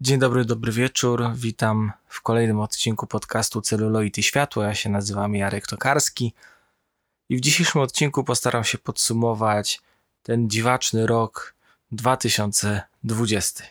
Dzień dobry, dobry wieczór. Witam w kolejnym odcinku podcastu Celuloid i Światło. Ja się nazywam Jarek Tokarski i w dzisiejszym odcinku postaram się podsumować ten dziwaczny rok 2020.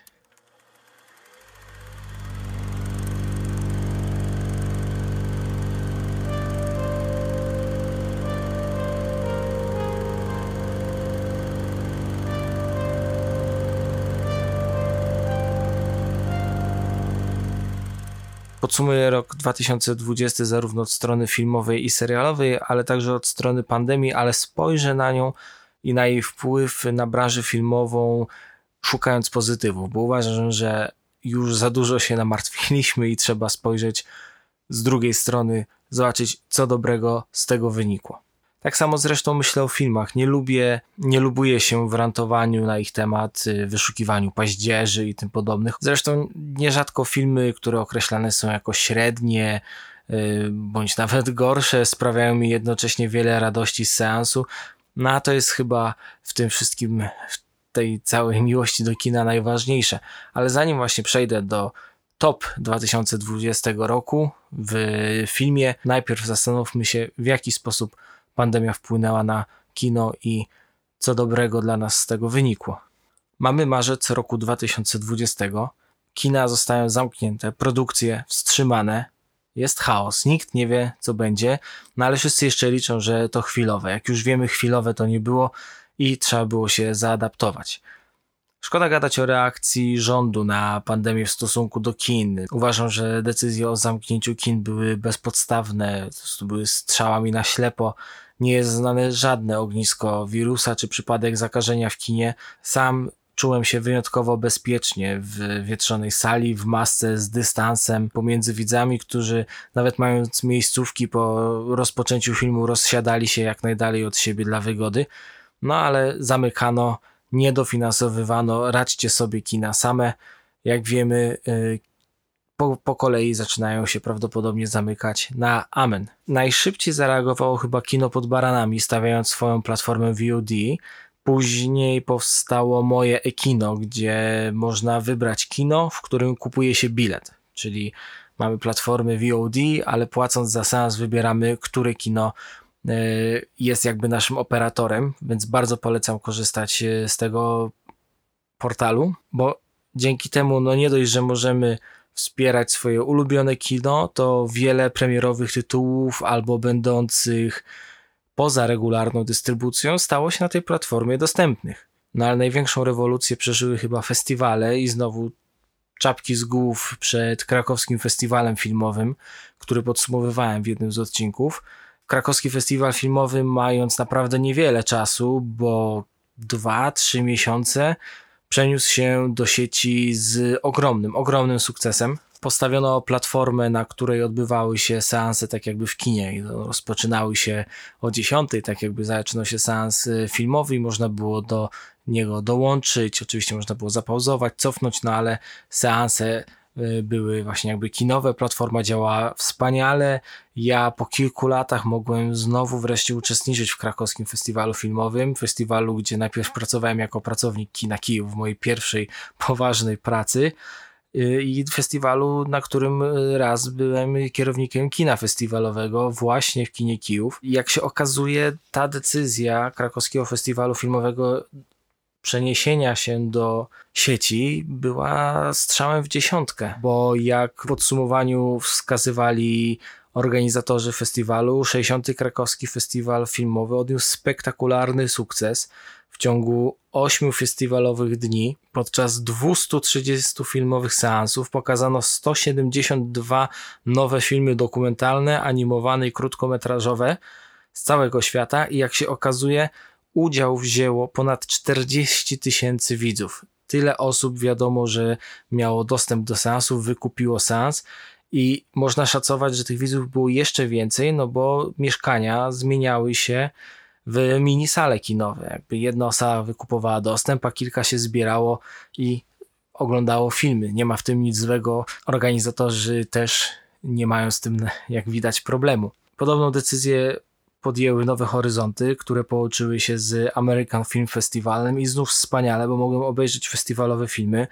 Podsumuję rok 2020 zarówno od strony filmowej i serialowej, ale także od strony pandemii, ale spojrzę na nią i na jej wpływ na branżę filmową, szukając pozytywów, bo uważam, że już za dużo się namartwiliśmy i trzeba spojrzeć z drugiej strony, zobaczyć, co dobrego z tego wynikło. Tak samo zresztą myślę o filmach. Nie lubię, nie lubuję się w rantowaniu na ich temat, y, wyszukiwaniu paździerzy i tym podobnych. Zresztą nierzadko filmy, które określane są jako średnie, y, bądź nawet gorsze, sprawiają mi jednocześnie wiele radości z seansu. No a to jest chyba w tym wszystkim, w tej całej miłości do kina najważniejsze. Ale zanim właśnie przejdę do top 2020 roku w filmie, najpierw zastanówmy się, w jaki sposób pandemia wpłynęła na kino i co dobrego dla nas z tego wynikło. Mamy marzec roku 2020. Kina zostają zamknięte, produkcje wstrzymane, jest chaos, nikt nie wie co będzie, no ale wszyscy jeszcze liczą, że to chwilowe. Jak już wiemy, chwilowe to nie było i trzeba było się zaadaptować. Szkoda gadać o reakcji rządu na pandemię w stosunku do kin. Uważam, że decyzje o zamknięciu kin były bezpodstawne, były strzałami na ślepo nie jest znane żadne ognisko wirusa czy przypadek zakażenia w kinie. Sam czułem się wyjątkowo bezpiecznie w wietrzonej sali, w masce z dystansem pomiędzy widzami, którzy nawet mając miejscówki po rozpoczęciu filmu rozsiadali się jak najdalej od siebie dla wygody. No ale zamykano, nie dofinansowywano, radźcie sobie kina same. Jak wiemy, y, po, po kolei zaczynają się prawdopodobnie zamykać na amen. Najszybciej zareagowało chyba kino pod baranami, stawiając swoją platformę VOD. Później powstało moje e-kino, gdzie można wybrać kino, w którym kupuje się bilet. Czyli mamy platformy VOD, ale płacąc za seans wybieramy, które kino e, jest jakby naszym operatorem, więc bardzo polecam korzystać e, z tego portalu, bo dzięki temu no nie dość, że możemy wspierać swoje ulubione kino, to wiele premierowych tytułów albo będących poza regularną dystrybucją stało się na tej platformie dostępnych. No ale największą rewolucję przeżyły chyba festiwale i znowu czapki z głów przed krakowskim festiwalem filmowym, który podsumowywałem w jednym z odcinków. Krakowski festiwal filmowy mając naprawdę niewiele czasu, bo dwa, trzy miesiące przeniósł się do sieci z ogromnym, ogromnym sukcesem. Postawiono platformę, na której odbywały się seanse tak jakby w kinie. Rozpoczynały się o 10, tak jakby zaczynał się seans y, filmowy i można było do niego dołączyć. Oczywiście można było zapauzować, cofnąć, no ale seanse były właśnie jakby kinowe, platforma działała wspaniale. Ja po kilku latach mogłem znowu wreszcie uczestniczyć w krakowskim festiwalu filmowym, festiwalu, gdzie najpierw pracowałem jako pracownik kina Kijów w mojej pierwszej poważnej pracy y, i festiwalu, na którym raz byłem kierownikiem kina festiwalowego właśnie w kinie Kijów. Jak się okazuje, ta decyzja krakowskiego festiwalu filmowego przeniesienia się do sieci była strzałem w dziesiątkę, bo jak w podsumowaniu wskazywali organizatorzy festiwalu, 60. Krakowski Festiwal Filmowy odniósł spektakularny sukces. W ciągu 8 festiwalowych dni, podczas 230 filmowych seansów, pokazano 172 nowe filmy dokumentalne, animowane i krótkometrażowe z całego świata i jak się okazuje, udział wzięło ponad 40 tysięcy widzów. Tyle osób wiadomo, że miało dostęp do seansów, wykupiło seans i można szacować, że tych widzów było jeszcze więcej, no bo mieszkania zmieniały się w mini sale kinowe. Jakby jedna osoba wykupowała dostęp, a kilka się zbierało i oglądało filmy. Nie ma w tym nic złego. Organizatorzy też nie mają z tym, jak widać, problemu. Podobną decyzję podjęły Nowe Horyzonty, które połączyły się z American Film Festivalem i znów wspaniale, bo mogłem obejrzeć festiwalowe filmy.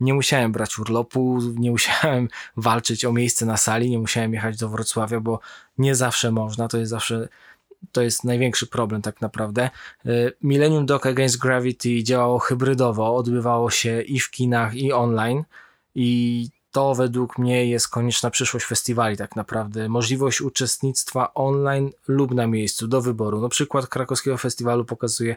nie musiałem brać urlopu, nie musiałem walczyć o miejsce na sali, nie musiałem jechać do Wrocławia, bo nie zawsze można, to jest zawsze to jest największy problem tak naprawdę. Y, Millennium Dock Against Gravity działało hybrydowo, odbywało się i w kinach, i online i to według mnie jest konieczna przyszłość festiwali tak naprawdę. Możliwość uczestnictwa online lub na miejscu do wyboru. No przykład krakowskiego festiwalu pokazuje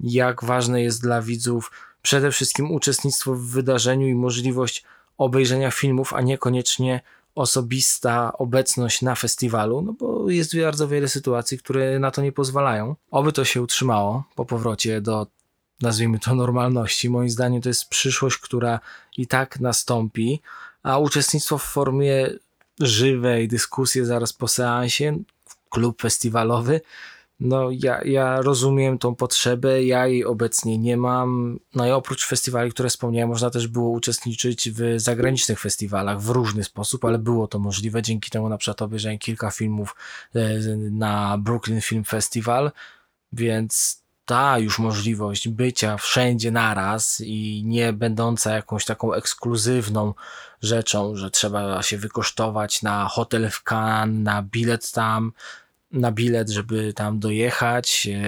jak ważne jest dla widzów przede wszystkim uczestnictwo w wydarzeniu i możliwość obejrzenia filmów, a niekoniecznie osobista obecność na festiwalu, no bo jest bardzo wiele sytuacji, które na to nie pozwalają. Oby to się utrzymało po powrocie do, nazwijmy to, normalności. Moim zdaniem to jest przyszłość, która i tak nastąpi, a uczestnictwo w formie żywej dyskusji zaraz po seansie, klub festiwalowy, no ja, ja rozumiem tą potrzebę, ja jej obecnie nie mam. No i oprócz festiwali, które wspomniałem, można też było uczestniczyć w zagranicznych festiwalach w różny sposób, ale było to możliwe. Dzięki temu na przykład obejrzałem kilka filmów e, na Brooklyn Film Festival, więc ta już możliwość bycia wszędzie naraz i nie będąca jakąś taką ekskluzywną rzeczą, że trzeba się wykosztować na hotel w Cannes, na bilet tam, na bilet, żeby tam dojechać e,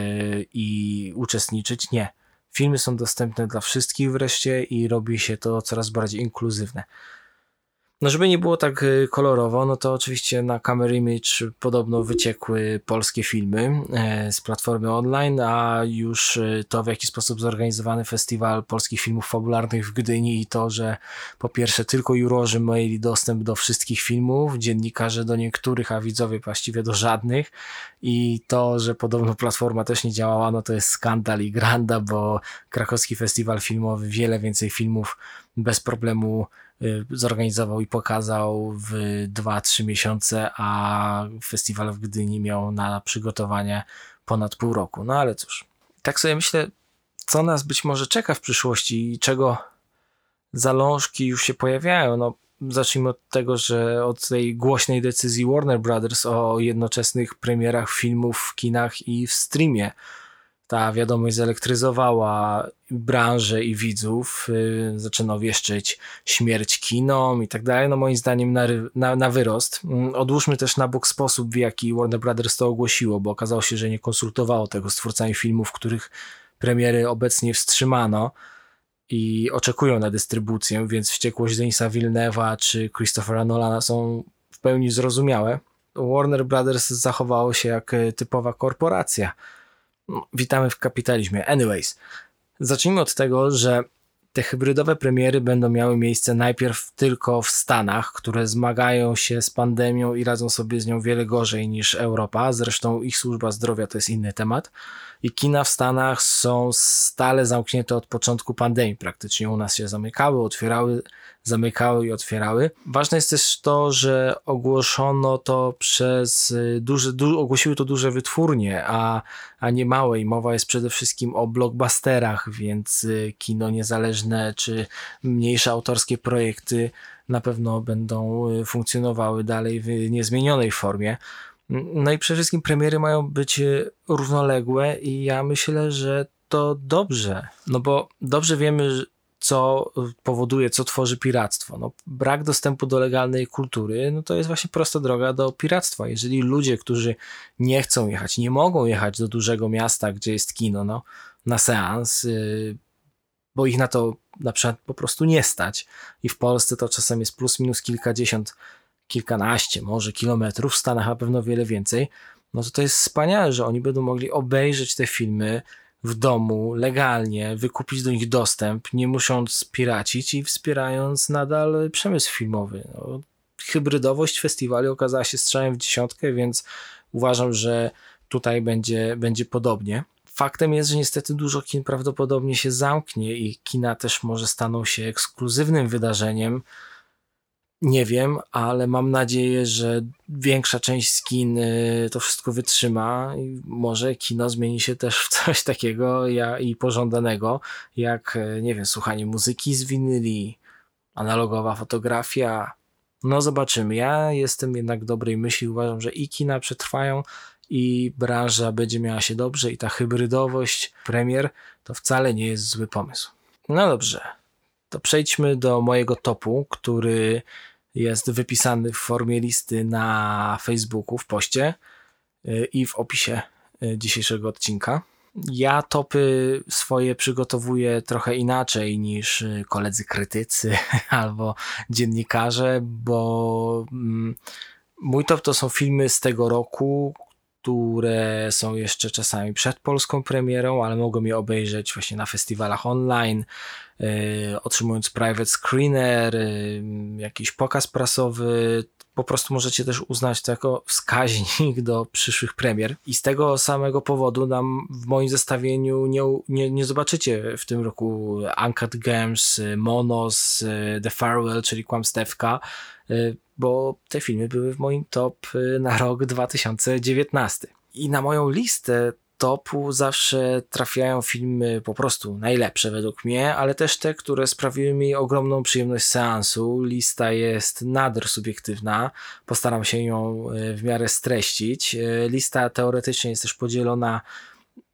i uczestniczyć. Nie. Filmy są dostępne dla wszystkich wreszcie i robi się to coraz bardziej inkluzywne. No żeby nie było tak y, kolorowo, no to oczywiście na Camera Image podobno wyciekły polskie filmy e, z platformy online, a już y, to w jaki sposób zorganizowany festiwal polskich filmów fabularnych w Gdyni i to, że po pierwsze tylko jurorzy mieli dostęp do wszystkich filmów, dziennikarze do niektórych, a widzowie właściwie do żadnych i to, że podobno platforma też nie działała, no to jest skandal i granda, bo krakowski festiwal filmowy wiele więcej filmów bez problemu zorganizował i pokazał w 2-3 miesiące, a festiwal w Gdyni miał na przygotowanie ponad pół roku. No ale cóż, tak sobie myślę, co nas być może czeka w przyszłości i czego zalążki już się pojawiają. No, zacznijmy od tego, że od tej głośnej decyzji Warner Brothers o jednoczesnych premierach filmów w kinach i w streamie ta wiadomość zelektryzowała branżę i widzów, yy, zaczęto wieszczyć śmierć kinom i tak dalej, no moim zdaniem na, na, na wyrost. Yy, odłóżmy też na bok sposób, w jaki Warner Brothers to ogłosiło, bo okazało się, że nie konsultowało tego z twórcami filmów, których premiery obecnie wstrzymano i oczekują na dystrybucję, więc wściekłość Denisa Villeneuve'a czy Christophera Nolana są w pełni zrozumiałe. Warner Brothers zachowało się jak typowa korporacja witamy w kapitalizmie. Anyways, zacznijmy od tego, że te hybrydowe premiery będą miały miejsce najpierw tylko w Stanach, które zmagają się z pandemią i radzą sobie z nią wiele gorzej niż Europa. Zresztą ich służba zdrowia to jest inny temat i kina w Stanach są stale zamknięte od początku pandemii. Praktycznie u nas się zamykały, otwierały, zamykały i otwierały. Ważne jest też to, że ogłoszono to przez duże, du, ogłosiły to duże wytwórnie, a, a nie małe i mowa jest przede wszystkim o blockbusterach, więc y, kino niezależne czy mniejsze autorskie projekty na pewno będą y, funkcjonowały dalej w niezmienionej formie. No i przede wszystkim premiery mają być e, równoległe i ja myślę, że to dobrze, no bo dobrze wiemy, co powoduje, co tworzy piractwo. No, brak dostępu do legalnej kultury, no to jest właśnie prosta droga do piractwa. Jeżeli ludzie, którzy nie chcą jechać, nie mogą jechać do dużego miasta, gdzie jest kino, no, na seans, yy, bo ich na to na przykład po prostu nie stać i w Polsce to czasem jest plus minus kilkadziesiąt kilkanaście może kilometrów, w Stanach na pewno wiele więcej, no to to jest wspaniałe, że oni będą mogli obejrzeć te filmy w domu, legalnie, wykupić do nich dostęp, nie musząc piracić i wspierając nadal przemysł filmowy. No, hybrydowość festiwali okazała się strzałem w dziesiątkę, więc uważam, że tutaj będzie, będzie podobnie. Faktem jest, że niestety dużo kin prawdopodobnie się zamknie i kina też może staną się ekskluzywnym wydarzeniem, nie wiem, ale mam nadzieję, że większa część z kin y, to wszystko wytrzyma i może kino zmieni się też w coś takiego ja, i pożądanego, jak, y, nie wiem, słuchanie muzyki z winyli, analogowa fotografia. No zobaczymy. Ja jestem jednak dobrej myśli. Uważam, że i kina przetrwają, i branża będzie miała się dobrze, i ta hybrydowość premier to wcale nie jest zły pomysł. No dobrze. To przejdźmy do mojego topu, który jest wypisany w formie listy na Facebooku w poście y, i w opisie y, dzisiejszego odcinka. Ja topy swoje przygotowuję trochę inaczej niż y, koledzy krytycy albo dziennikarze, bo mm, mój top to są filmy z tego roku, które są jeszcze czasami przed polską premierą, ale mogą je obejrzeć właśnie na festiwalach online, yy, otrzymując private screener, yy, jakiś pokaz prasowy. Po prostu możecie też uznać to jako wskaźnik do przyszłych premier. I z tego samego powodu nam w moim zestawieniu nie, nie, nie zobaczycie w tym roku Uncut Games, Monos, The Farewell, czyli Kłamstewka, yy, bo te filmy były w moim top y, na rok 2019. I na moją listę topu zawsze trafiają filmy po prostu najlepsze według mnie, ale też te, które sprawiły mi ogromną przyjemność seansu. Lista jest nader subiektywna, postaram się ją y, w miarę streścić. Y, lista teoretycznie jest też podzielona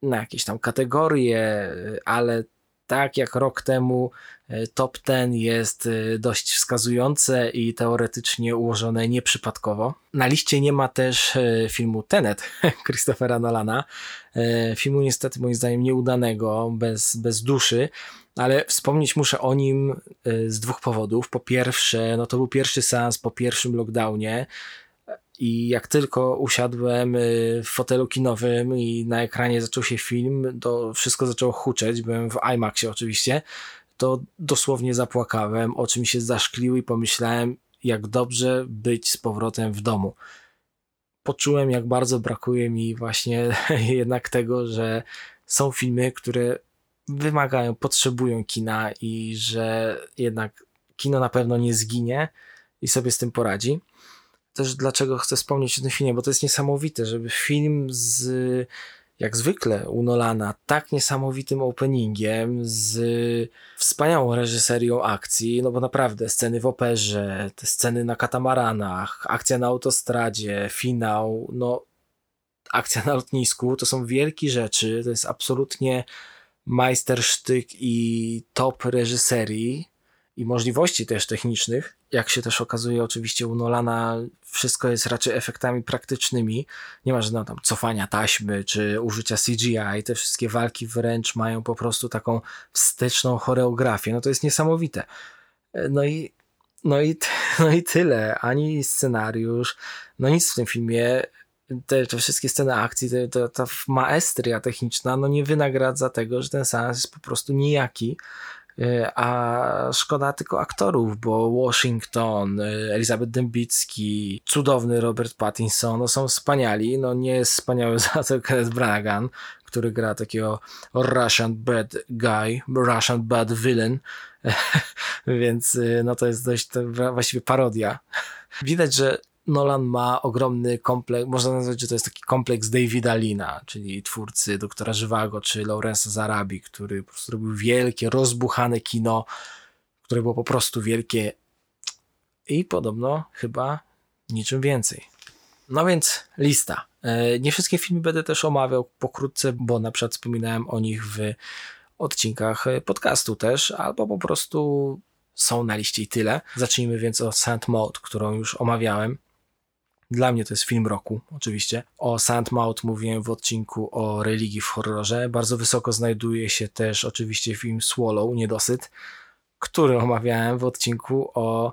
na jakieś tam kategorie, ale tak jak rok temu e, top 10 jest e, dość wskazujące i teoretycznie ułożone nieprzypadkowo. Na liście nie ma też e, filmu Tenet Christophera Nolana. Filmu niestety moim zdaniem nieudanego, bez, bez duszy, ale wspomnieć muszę o nim z dwóch powodów. Po pierwsze, no to był pierwszy seans po pierwszym lockdownie. I jak tylko usiadłem w fotelu kinowym i na ekranie zaczął się film, to wszystko zaczęło huczeć. Byłem w IMAXie oczywiście. To dosłownie zapłakałem, oczy mi się zaszkliły i pomyślałem, jak dobrze być z powrotem w domu. Poczułem, jak bardzo brakuje mi właśnie jednak tego, że są filmy, które wymagają, potrzebują kina i że jednak kino na pewno nie zginie i sobie z tym poradzi też dlaczego chcę wspomnieć o tym filmie, bo to jest niesamowite, żeby film z jak zwykle u Nolana, tak niesamowitym openingiem, z wspaniałą reżyserią akcji, no bo naprawdę sceny w operze, te sceny na katamaranach, akcja na autostradzie, finał, no akcja na lotnisku, to są wielkie rzeczy, to jest absolutnie majstersztyk i top reżyserii i możliwości też technicznych. Jak się też okazuje, oczywiście u Nolana wszystko jest raczej efektami praktycznymi. Nie ma żadnego tam cofania taśmy czy użycia CGI. Te wszystkie walki wręcz mają po prostu taką wsteczną choreografię. No to jest niesamowite. No i, no i, no i tyle. Ani scenariusz, no nic w tym filmie. Te, te wszystkie sceny akcji, te, te, ta maestria techniczna, no nie wynagradza tego, że ten seans jest po prostu nijaki a szkoda tylko aktorów, bo Washington, e, Elizabeth Dębicki, cudowny Robert Pattinson, no są wspaniali, no nie jest wspaniały za to Kenneth Branagh, który gra takiego Russian bad guy, Russian bad villain, więc e, no to jest dość to właściwie parodia. Widać, że Nolan ma ogromny kompleks, można nazwać, że to jest taki kompleks Davida Lina, czyli twórcy Doktora Żywago, czy Lawrence'a Zarabi, który po prostu robił wielkie, rozbuchane kino, które było po prostu wielkie i podobno chyba niczym więcej. No więc lista. E, nie wszystkie filmy będę też omawiał pokrótce, bo na przykład wspominałem o nich w odcinkach podcastu też, albo po prostu są na liście i tyle. Zacznijmy więc od Sand Mode, którą już omawiałem. Dla mnie to jest film roku, oczywiście. O Sandmouth mówiłem w odcinku o religii w horrorze. Bardzo wysoko znajduje się też oczywiście film Swallow, Niedosyt, który omawiałem w odcinku o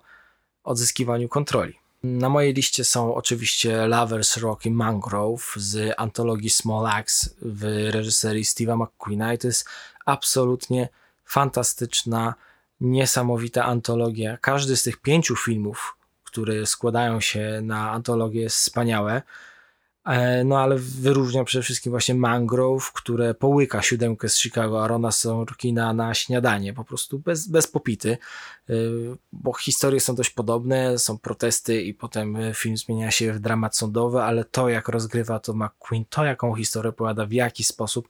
odzyskiwaniu kontroli. Na mojej liście są oczywiście Lovers Rock i Mangrove z antologii Small Axe w reżyserii Steve'a McQueena i to jest absolutnie fantastyczna, niesamowita antologia. Każdy z tych pięciu filmów, które składają się na antologię jest wspaniałe. E, no ale wyróżnia przede wszystkim właśnie Mangrove, które połyka siódemkę z Chicago Arona Sorkina na śniadanie, po prostu bez, bez popity, e, bo historie są dość podobne, są protesty i potem film zmienia się w dramat sądowy, ale to jak rozgrywa to McQueen, to jaką historię opowiada, w jaki sposób,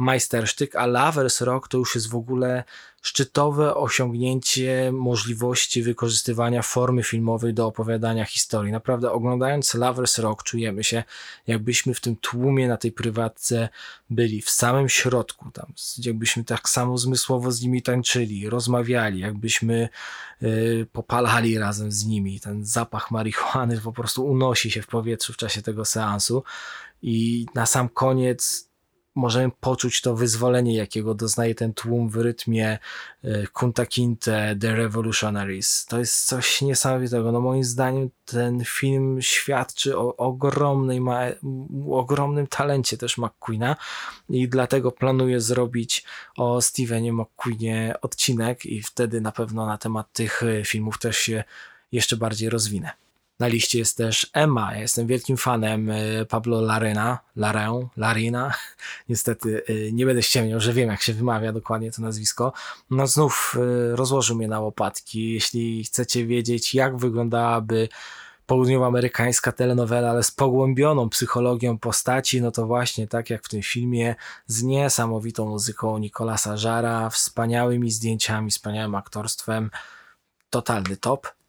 majstersztyk, a Lovers Rock to już jest w ogóle szczytowe osiągnięcie możliwości wykorzystywania formy filmowej do opowiadania historii. Naprawdę oglądając Lovers Rock czujemy się, jakbyśmy w tym tłumie na tej prywatce byli w samym środku, tam, jakbyśmy tak samo zmysłowo z nimi tańczyli, rozmawiali, jakbyśmy y, popalali razem z nimi. Ten zapach marihuany po prostu unosi się w powietrzu w czasie tego seansu i na sam koniec możemy poczuć to wyzwolenie, jakiego doznaje ten tłum w rytmie e, Kunta Kinte, The Revolutionaries. To jest coś niesamowitego. No moim zdaniem ten film świadczy o ogromnej, ma, ogromnym talencie też McQueena i dlatego planuję zrobić o Stevenie McQueenie odcinek i wtedy na pewno na temat tych e, filmów też się jeszcze bardziej rozwinę. Na liście jest też Emma. Jestem wielkim fanem e, Pablo Larena, Larę, Larina. Niestety e, nie będę ściemniał, że wiem jak się wymawia dokładnie to nazwisko. No znów e, rozłożył mnie na łopatki. Jeśli chcecie wiedzieć jak wyglądałaby południowoamerykańska telenowela, ale z pogłębioną psychologią postaci, no to właśnie tak jak w tym filmie, z niesamowitą muzyką Nicolasa Żara, wspaniałymi zdjęciami, wspaniałym aktorstwem, totalny top.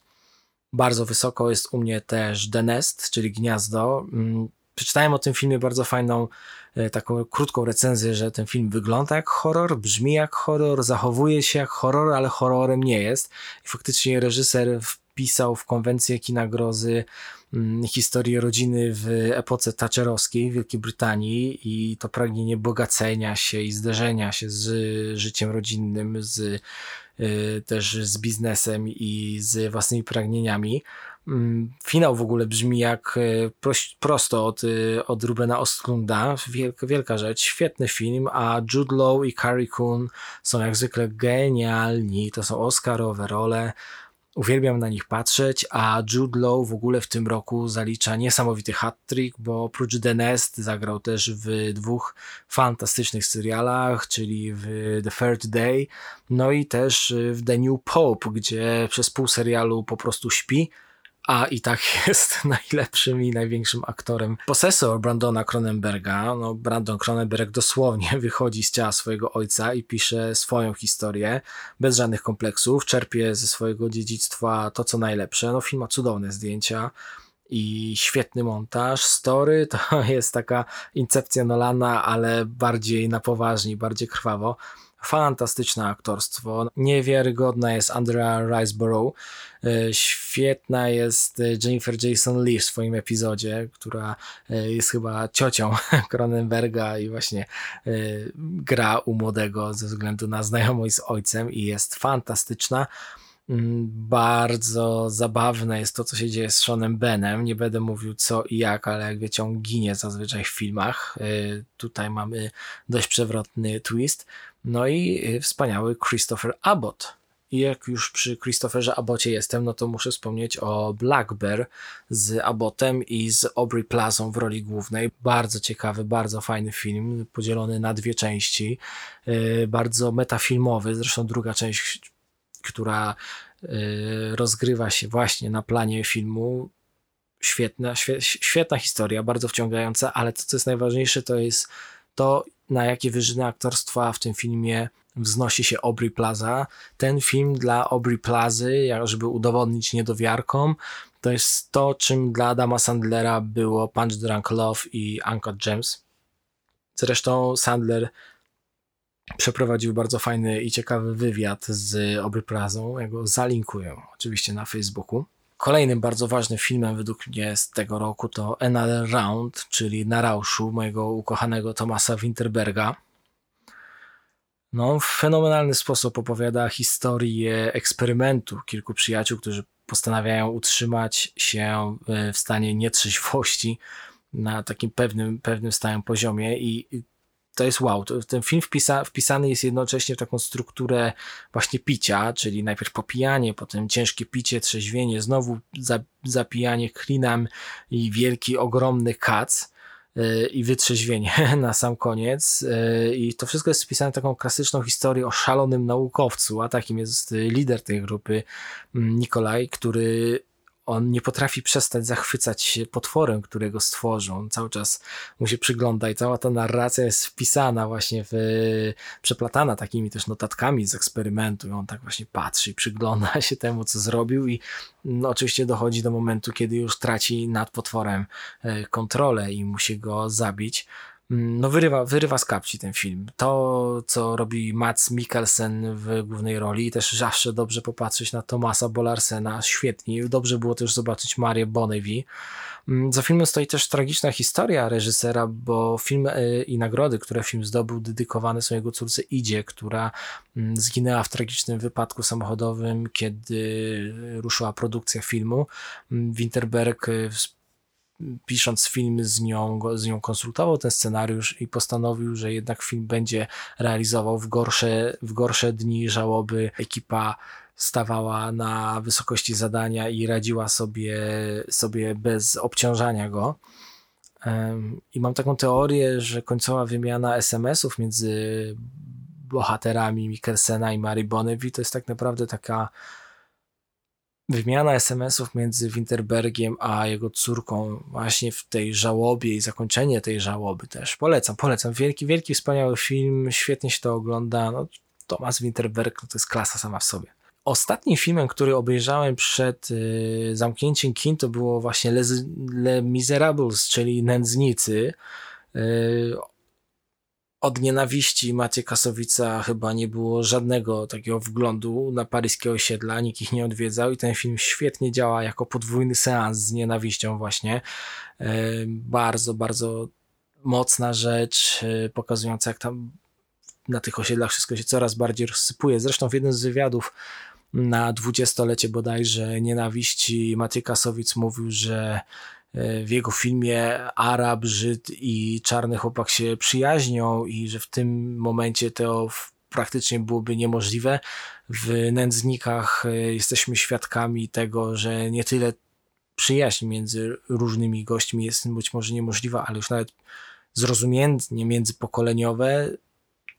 Bardzo wysoko jest u mnie też The Nest, czyli Gniazdo. Mm, przeczytałem o tym filmie bardzo fajną, e, taką krótką recenzję, że ten film wygląda jak horror, brzmi jak horror, zachowuje się jak horror, ale horrorem nie jest. I faktycznie reżyser wpisał w konwencję kina grozy mm, historię rodziny w epoce Thatcherowskiej w Wielkiej Brytanii i to pragnienie bogacenia się i zderzenia się z życiem rodzinnym, z też z biznesem i z własnymi pragnieniami. Mm, finał w ogóle brzmi jak y, prosto od, y, od Rubena Ostlunda. Wielka, wielka rzecz, świetny film, a Jude Law i Carrie Coon są jak zwykle genialni. To są Oscarowe role. Uwielbiam na nich patrzeć, a Jude Law w ogóle w tym roku zalicza niesamowity hat-trick, bo oprócz The Nest zagrał też w dwóch fantastycznych serialach, czyli w The Third Day, no i też w The New Pope, gdzie przez pół serialu po prostu śpi, a i tak jest najlepszym i największym aktorem. Posesor Brandona Cronenberga, no Brandon Cronenberg dosłownie wychodzi z ciała swojego ojca i pisze swoją historię, bez żadnych kompleksów, czerpie ze swojego dziedzictwa to, co najlepsze. No film ma cudowne zdjęcia, i świetny montaż. Story to jest taka incepcja Nolana, ale bardziej na poważnie, bardziej krwawo. Fantastyczne aktorstwo. Niewiarygodna jest Andrea Riseborough. E, świetna jest e, Jennifer Jason Lee w swoim epizodzie, która e, jest chyba ciocią Cronenberga i właśnie gra u młodego ze względu na znajomość z ojcem i jest fantastyczna. Mm, bardzo zabawne jest to, co się dzieje z Seanem Benem. Nie będę mówił co i jak, ale jak wiecie, on ginie zazwyczaj w filmach. Tutaj mamy dość przewrotny twist. No i y, wspaniały Christopher Abbott. I jak już przy Christopherze Abbotcie jestem, no to muszę wspomnieć o Black Bear z Abbottem i z Aubrey Plazą w roli głównej. Bardzo ciekawy, bardzo fajny film, podzielony na dwie części. Y, bardzo metafilmowy, zresztą druga część, która y, rozgrywa się właśnie na planie filmu. Świetna, świetna historia, bardzo wciągająca, ale to, co jest najważniejsze, to jest to, na jakie wyżyny aktorstwa w tym filmie wznosi się Aubrey Plaza. Ten film dla Aubrey Plazy, żeby udowodnić niedowiarkom, to jest to, czym dla Adama Sandlera było Punch Drunk Love i Uncut Gems. Zresztą Sandler przeprowadził bardzo fajny i ciekawy wywiad z Aubrey Plazą. Ja go zalinkuję oczywiście na Facebooku. Kolejnym bardzo ważnym filmem według mnie z tego roku to Another Round, czyli Na Rauszu mojego ukochanego Tomasa Winterberga. No, w fenomenalny sposób opowiada historię eksperymentu kilku przyjaciół, którzy postanawiają utrzymać się w stanie nietrzeźwości na takim pewnym, pewnym stałym poziomie i to jest wow. Ten film wpisa, wpisany jest jednocześnie w taką strukturę właśnie picia, czyli najpierw popijanie, potem ciężkie picie, trzeźwienie, znowu zapijanie klinem i wielki, ogromny kac yy, i wytrzeźwienie na sam koniec. Yy, I to wszystko jest wpisane taką klasyczną historię o szalonym naukowcu, a takim jest lider tej grupy, mm, Nikolaj, który on nie potrafi przestać zachwycać się potworem, którego stworzył. On cały czas mu się przygląda i cała ta narracja jest wpisana właśnie w, przeplatana takimi też notatkami z eksperymentu. I on tak właśnie patrzy i przygląda się temu, co zrobił i no, oczywiście dochodzi do momentu, kiedy już traci nad potworem e, kontrolę i musi go zabić no wyrywa, wyrywa z kapci ten film. To, co robi Mats Mikkelsen w głównej roli, też zawsze dobrze popatrzeć na Tomasa Bolarsena, świetnie. Dobrze było też zobaczyć Marię Bonnevie. Mm, za filmem stoi też tragiczna historia reżysera, bo film e, i nagrody, które film zdobył, dedykowane są jego córce Idzie, która mm, zginęła w tragicznym wypadku samochodowym, kiedy ruszyła produkcja filmu. Mm, Winterberg e, pisząc film z nią, z nią konsultował ten scenariusz i postanowił, że jednak film będzie realizował w gorsze, w gorsze dni żałoby. Ekipa stawała na wysokości zadania i radziła sobie, sobie bez obciążania go. I mam taką teorię, że końcowa wymiana SMS-ów między bohaterami Mikkelsena i Mary Bonnevie to jest tak naprawdę taka wymiana SMS-ów między Winterbergiem a jego córką właśnie w tej żałobie i zakończenie tej żałoby też. Polecam, polecam. Wielki, wielki, wspaniały film, świetnie się to ogląda. No, Thomas Winterberg no, to jest klasa sama w sobie. Ostatnim filmem, który obejrzałem przed y, zamknięciem kin, to było właśnie Les, Les Miserables, czyli Nędznicy. Y, od nienawiści Macie Kasowica chyba nie było żadnego takiego wglądu na paryskie osiedla, nikt ich nie odwiedzał i ten film świetnie działa jako podwójny seans z nienawiścią właśnie. E, bardzo, bardzo mocna rzecz, e, pokazująca jak tam na tych osiedlach wszystko się coraz bardziej rozsypuje. Zresztą w jednym z wywiadów na dwudziestolecie bodajże nienawiści Maciej Kasowic mówił, że w jego filmie Arab, Żyd i czarny chłopak się przyjaźnią i że w tym momencie to praktycznie byłoby niemożliwe. W Nędznikach e, jesteśmy świadkami tego, że nie tyle przyjaźń między różnymi gośćmi jest być może niemożliwa, ale już nawet zrozumienie międzypokoleniowe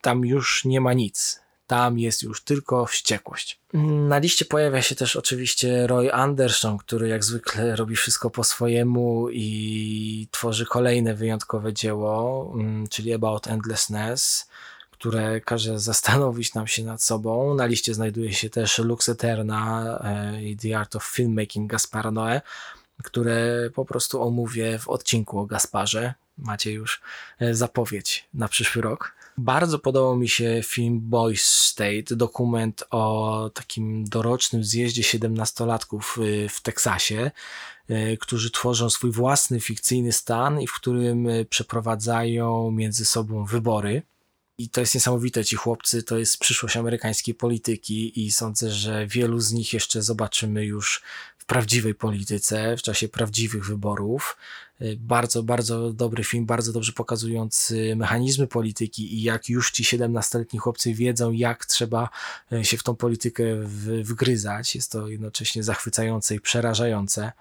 tam już nie ma nic tam jest już tylko wściekłość. Na liście pojawia się też oczywiście Roy Anderson, który jak zwykle robi wszystko po swojemu i tworzy kolejne wyjątkowe dzieło, mm, czyli About Endlessness, które każe zastanowić nam się nad sobą. Na liście znajduje się też Lux Eterna e, i The Art of Filmmaking Gaspara Noé, które po prostu omówię w odcinku o Gasparze. Macie już e, zapowiedź na przyszły rok. Bardzo podobał mi się film Boys State, dokument o takim dorocznym zjeździe siedemnastolatków y, w Teksasie, y, którzy tworzą swój własny fikcyjny stan i w którym y, przeprowadzają między sobą wybory. I to jest niesamowite, ci chłopcy to jest przyszłość amerykańskiej polityki i sądzę, że wielu z nich jeszcze zobaczymy już w prawdziwej polityce, w czasie prawdziwych wyborów. Y, bardzo, bardzo dobry film, bardzo dobrze pokazujący mechanizmy polityki i jak już ci 17-letni chłopcy wiedzą, jak trzeba y, się w tą politykę wgryzać. Jest to jednocześnie zachwycające i przerażające.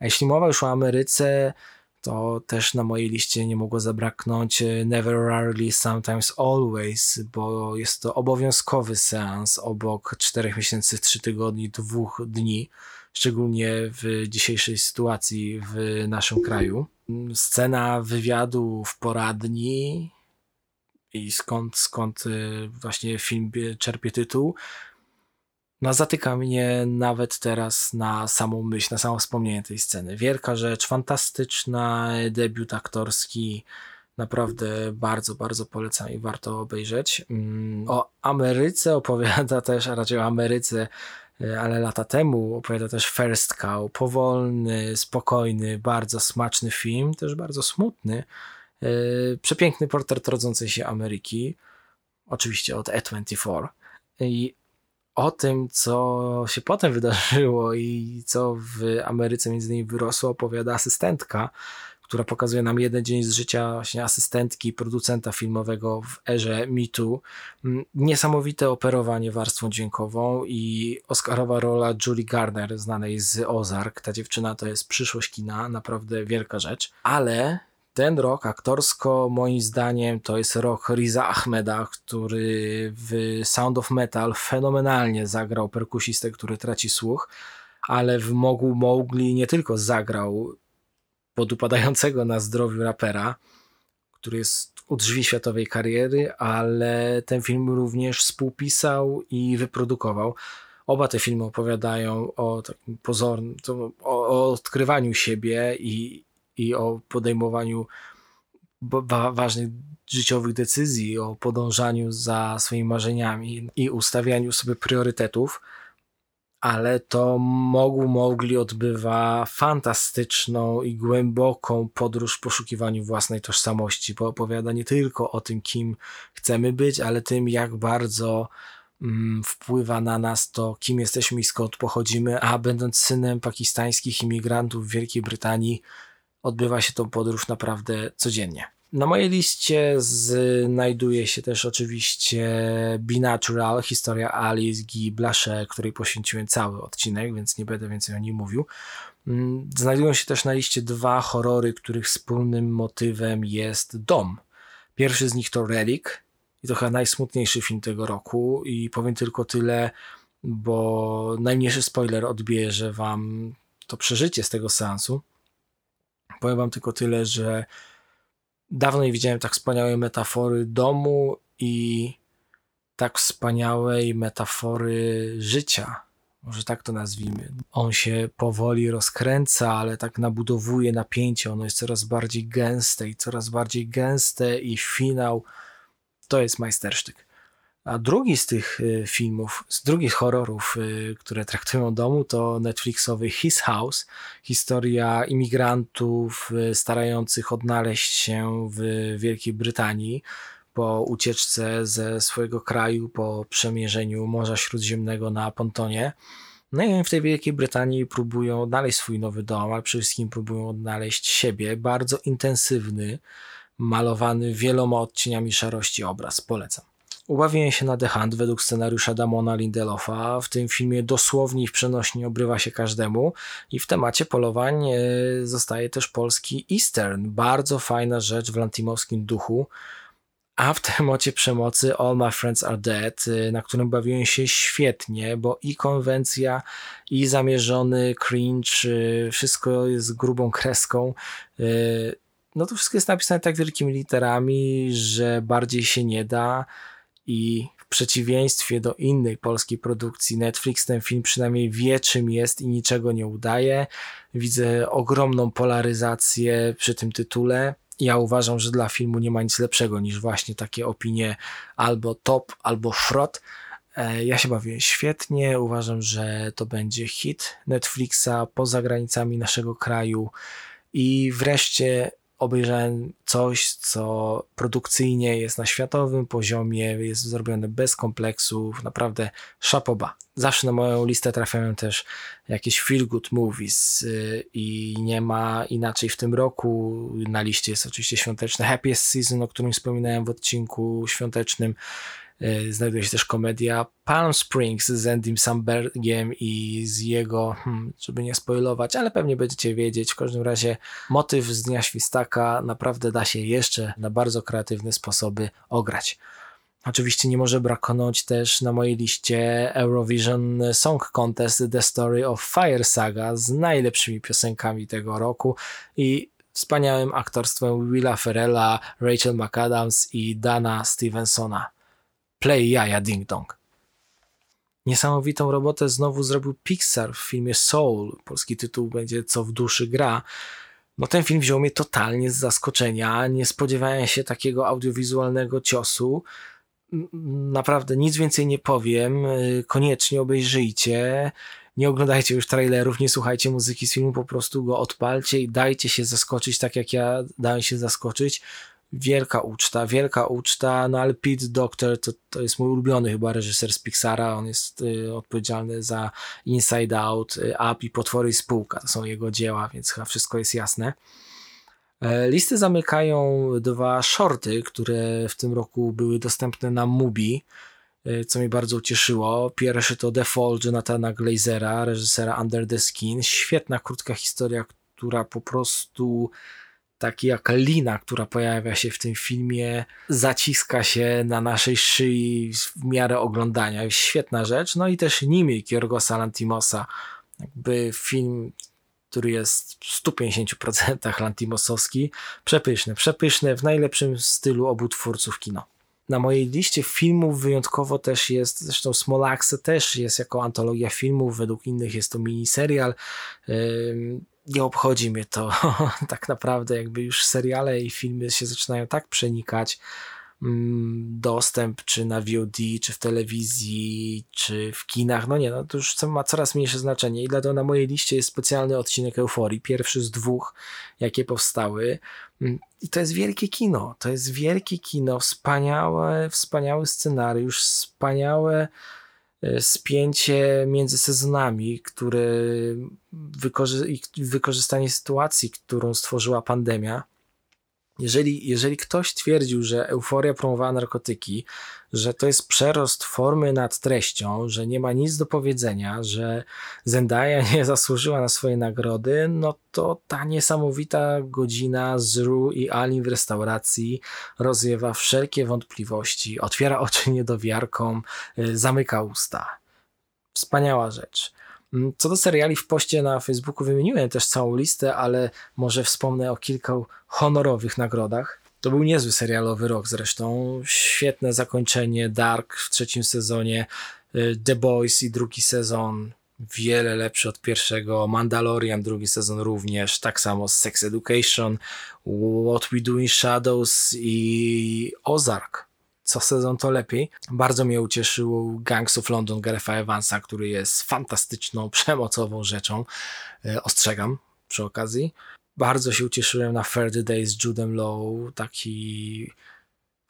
A jeśli mowa już o Ameryce, to też na mojej liście nie mogło zabraknąć y, Never Rarely, Sometimes Always, bo jest to obowiązkowy seans obok 4 miesięcy, 3 tygodni, 2 dni szczególnie w dzisiejszej sytuacji w naszym kraju. Scena wywiadu w poradni i skąd, skąd y, właśnie film czerpie tytuł, no zatyka mnie nawet teraz na samą myśl, na samo wspomnienie tej sceny. Wielka rzecz, fantastyczna, debiut aktorski, naprawdę bardzo, bardzo polecam i warto obejrzeć. Mm, o Ameryce opowiada też, a raczej o Ameryce ale lata temu opowiada też First Cow, powolny, spokojny, bardzo smaczny film, też bardzo smutny, e, przepiękny portret rodzącej się Ameryki, oczywiście od E24 i o tym, co się potem wydarzyło i co w Ameryce między innymi wyrosło, opowiada asystentka która pokazuje nam jeden dzień z życia właśnie asystentki, producenta filmowego w erze MeToo. Mm, niesamowite operowanie warstwą dźwiękową i Oscarowa rola Julie Garner, znanej z Ozark. Ta dziewczyna to jest przyszłość kina, naprawdę wielka rzecz. Ale ten rok aktorsko, moim zdaniem, to jest rok Riza Ahmeda, który w Sound of Metal fenomenalnie zagrał perkusistę, który traci słuch ale w Mogu Mowgli nie tylko zagrał podupadającego na zdrowiu rapera, który jest u drzwi światowej kariery, ale ten film również współpisał i wyprodukował. Oba te filmy opowiadają o takim pozornym, o, o odkrywaniu siebie i, i o podejmowaniu ważnych życiowych decyzji, o podążaniu za swoimi marzeniami i ustawianiu sobie priorytetów ale to Mogu Mogli odbywa fantastyczną i głęboką podróż w poszukiwaniu własnej tożsamości, bo opowiada nie tylko o tym, kim chcemy być, ale tym, jak bardzo mm, wpływa na nas to, kim jesteśmy i skąd pochodzimy, a będąc synem pakistańskich imigrantów w Wielkiej Brytanii, odbywa się tą podróż naprawdę codziennie. Na mojej liście znajduje się też oczywiście Be Natural, historia Alice Guy Blaché, której poświęciłem cały odcinek, więc nie będę więcej o niej mówił. Mm, znajdują się też na liście dwa horrory, których wspólnym motywem jest dom. Pierwszy z nich to Relic i to chyba najsmutniejszy film tego roku i powiem tylko tyle, bo najmniejszy spoiler odbierze wam to przeżycie z tego seansu. Powiem wam tylko tyle, że Dawno nie widziałem tak wspaniałej metafory domu i tak wspaniałej metafory życia. Może tak to nazwijmy. On się powoli rozkręca, ale tak nabudowuje napięcie. Ono jest coraz bardziej gęste i coraz bardziej gęste, i finał to jest majstersztyk. A drugi z tych y, filmów, z drugich horrorów, y, które traktują domu, to Netflixowy His House. Historia imigrantów y, starających odnaleźć się w Wielkiej Brytanii po ucieczce ze swojego kraju, po przemierzeniu Morza Śródziemnego na pontonie. No i w tej Wielkiej Brytanii próbują odnaleźć swój nowy dom, ale przede wszystkim próbują odnaleźć siebie. Bardzo intensywny, malowany wieloma odcieniami szarości obraz. Polecam. Ubawiłem się na The Hunt według scenariusza Damona Lindelofa. W tym filmie dosłownie i w przenośni obrywa się każdemu i w temacie polowań e, zostaje też polski Eastern. Bardzo fajna rzecz w lantimowskim duchu. A w temacie przemocy All My Friends Are Dead, e, na którym bawiłem się świetnie, bo i konwencja, i zamierzony cringe, e, wszystko jest grubą kreską no to wszystko jest napisane tak wielkimi literami, że bardziej się nie da i w przeciwieństwie do innej polskiej produkcji Netflix ten film przynajmniej wie czym jest i niczego nie udaje. Widzę ogromną polaryzację przy tym tytule. Ja uważam, że dla filmu nie ma nic lepszego niż właśnie takie opinie albo top, albo frot. E, ja się bawię świetnie. Uważam, że to będzie hit Netflixa poza granicami naszego kraju. I wreszcie obejrzałem coś, co produkcyjnie jest na światowym poziomie, jest zrobione bez kompleksów, naprawdę szapoba. Zawsze na moją listę trafiają też jakieś feel good movies y, i nie ma inaczej w tym roku. Na liście jest oczywiście świąteczne Happiest Season, o którym wspominałem w odcinku świątecznym. E, znajduje się też komedia Palm Springs z Andym Sambergiem i z jego, hmm, żeby nie spoilować, ale pewnie będziecie wiedzieć. W każdym razie motyw z Dnia Świstaka naprawdę da się jeszcze na bardzo kreatywne sposoby ograć. Oczywiście nie może brakować też na mojej liście Eurovision Song Contest The Story of Fire Saga z najlepszymi piosenkami tego roku i wspaniałym aktorstwem Willa Ferrella, Rachel McAdams i Dana Stevensona. Play Jaja Ding Dong. Niesamowitą robotę znowu zrobił Pixar w filmie Soul. Polski tytuł będzie Co w duszy gra. No ten film wziął mnie totalnie z zaskoczenia. Nie spodziewałem się takiego audiowizualnego ciosu. Naprawdę nic więcej nie powiem. Koniecznie obejrzyjcie. Nie oglądajcie już trailerów, nie słuchajcie muzyki z filmu, po prostu go odpalcie i dajcie się zaskoczyć tak jak ja dałem się zaskoczyć wielka uczta, wielka uczta, no ale Pete Doctor to, to jest mój ulubiony chyba reżyser z Pixara, on jest y, odpowiedzialny za Inside Out, y, Up i Potwory i Spółka, to są jego dzieła, więc chyba wszystko jest jasne. E, listy zamykają dwa shorty, które w tym roku były dostępne na Mubi, y, co mnie bardzo ucieszyło. Pierwszy to Fall Jonathana Glazera, reżysera Under the Skin. Świetna, krótka historia, która po prostu taki jak lina, która pojawia się w tym filmie, zaciska się na naszej szyi w miarę oglądania. Świetna rzecz. No i też Nimi Kiergosa Lantimosa, Jakby film, który jest w 150% lantimosowski, przepyszny, przepyszny w najlepszym stylu obu twórców kino. Na mojej liście filmów wyjątkowo też jest, zresztą Smolaxe też jest jako antologia filmów, według innych jest to miniserial. Nie obchodzi mnie to tak naprawdę, jakby już seriale i filmy się zaczynają tak przenikać, dostęp, czy na VOD, czy w telewizji, czy w kinach. No nie, no to już ma coraz mniejsze znaczenie i dlatego na mojej liście jest specjalny odcinek Euforii, pierwszy z dwóch, jakie powstały. Mm, I to jest wielkie kino, to jest wielkie kino, wspaniałe, wspaniały scenariusz, wspaniałe e, spięcie między sezonami, które wykorzy wykorzystanie sytuacji, którą stworzyła pandemia jeżeli, jeżeli ktoś twierdził, że euforia promowała narkotyki, że to jest przerost formy nad treścią, że nie ma nic do powiedzenia, że Zendaya nie zasłużyła na swoje nagrody, no to ta niesamowita godzina z Ru i Alin w restauracji rozwiewa wszelkie wątpliwości, otwiera oczy niedowiarkom, y, zamyka usta. Wspaniała rzecz. Mm, co do seriali w poście na Facebooku wymieniłem też całą listę, ale może wspomnę o kilku honorowych nagrodach. To był niezły serialowy rok zresztą. Świetne zakończenie Dark w trzecim sezonie, y, The Boys i drugi sezon wiele lepszy od pierwszego. Mandalorian drugi sezon również, tak samo Sex Education, What We Do in Shadows i Ozark co sezon to lepiej. Bardzo mnie ucieszył Gangs of London Garetha Evansa, który jest fantastyczną, przemocową rzeczą. E, ostrzegam przy okazji. Bardzo się ucieszyłem na Thirty Days z Judem Low, taki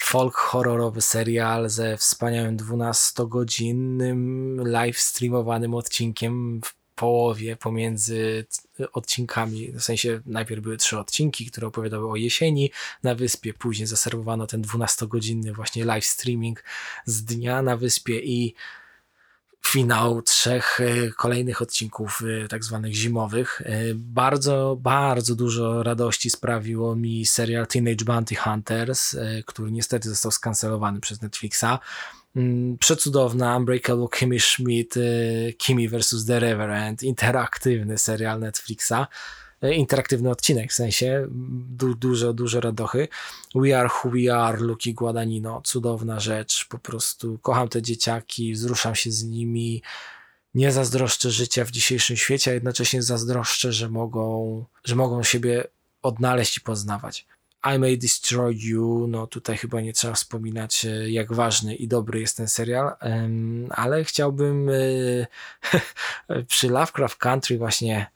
folk horrorowy serial ze wspaniałym 12-godzinnym live streamowanym odcinkiem w połowie pomiędzy odcinkami, w sensie najpierw były trzy odcinki, które opowiadały o jesieni na wyspie, później zaserwowano ten 12-godzinny właśnie live streaming z dnia na wyspie i finał trzech e, kolejnych odcinków e, tak zwanych zimowych. E, bardzo, bardzo dużo radości sprawiło mi serial Teenage Bounty Hunters, który niestety został skancelowany przez Netflixa. Mm, przecudowna Unbreakable Kimmy Schmidt, y, Kimmy vs. The Reverend, interaktywny serial Netflixa, y, interaktywny odcinek w sensie, du, dużo, dużo radochy. We Are Who We Are, Luki Guadagnino, cudowna rzecz, po prostu kocham te dzieciaki, wzruszam się z nimi, nie zazdroszczę życia w dzisiejszym świecie, a jednocześnie zazdroszczę, że mogą, że mogą siebie odnaleźć i poznawać. I May Destroy You, no tutaj chyba nie trzeba wspominać, e, jak ważny i dobry jest ten serial, ale chciałbym e, przy Lovecraft Country właśnie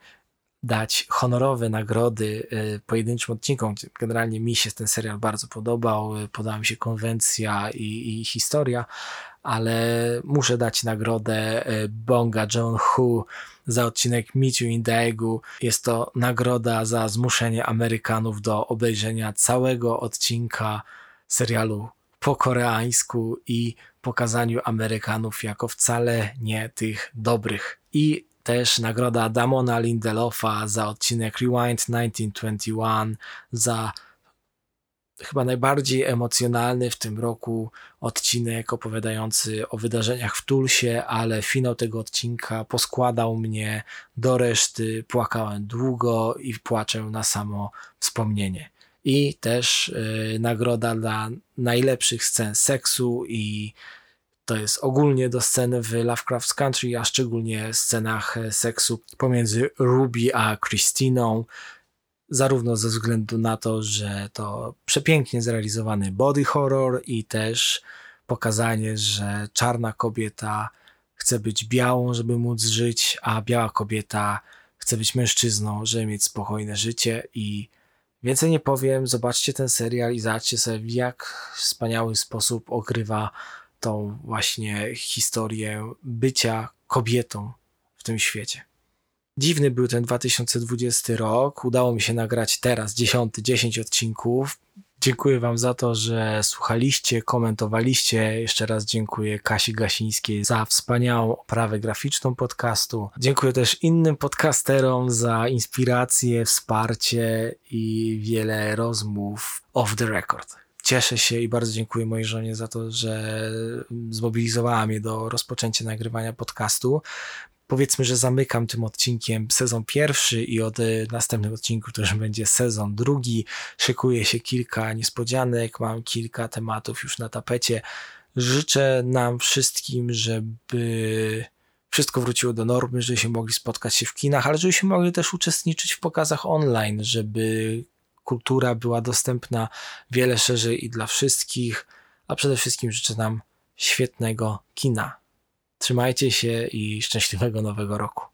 dać honorowe nagrody e, pojedynczym odcinkom. Generalnie mi się ten serial bardzo podobał, podoba mi się konwencja i, i historia, ale muszę dać nagrodę Bonga John Hu za odcinek Meet You in Daegu. Jest to nagroda za zmuszenie Amerykanów do obejrzenia całego odcinka serialu po koreańsku i pokazaniu Amerykanów jako wcale nie tych dobrych. I też nagroda Damona Lindelofa za odcinek Rewind 1921, za chyba najbardziej emocjonalny w tym roku odcinek opowiadający o wydarzeniach w Tulsie, ale finał tego odcinka poskładał mnie do reszty. Płakałem długo i płaczę na samo wspomnienie. I też yy, nagroda dla najlepszych scen seksu i to jest ogólnie do sceny w Lovecraft's Country, a szczególnie scenach seksu pomiędzy Ruby a Christiną zarówno ze względu na to, że to przepięknie zrealizowany body horror i też pokazanie, że czarna kobieta chce być białą, żeby móc żyć, a biała kobieta chce być mężczyzną, żeby mieć spokojne życie i więcej nie powiem, zobaczcie ten serial i zobaczcie sobie w jak wspaniały sposób ogrywa tą właśnie historię bycia kobietą w tym świecie. Dziwny był ten 2020 rok. Udało mi się nagrać teraz 10, 10 odcinków. Dziękuję Wam za to, że słuchaliście, komentowaliście. Jeszcze raz dziękuję Kasi Gasińskiej za wspaniałą oprawę graficzną podcastu. Dziękuję też innym podcasterom za inspirację, wsparcie i wiele rozmów off the record. Cieszę się i bardzo dziękuję mojej żonie za to, że zmobilizowała mnie do rozpoczęcia nagrywania podcastu powiedzmy, że zamykam tym odcinkiem sezon pierwszy i od y, następnego odcinku już będzie sezon drugi. Szykuje się kilka niespodzianek, mam kilka tematów już na tapecie. Życzę nam wszystkim, żeby wszystko wróciło do normy, żebyśmy mogli spotkać się w kinach, ale żebyśmy mogli też uczestniczyć w pokazach online, żeby kultura była dostępna wiele szerzej i dla wszystkich, a przede wszystkim życzę nam świetnego kina. Trzymajcie się i szczęśliwego nowego roku.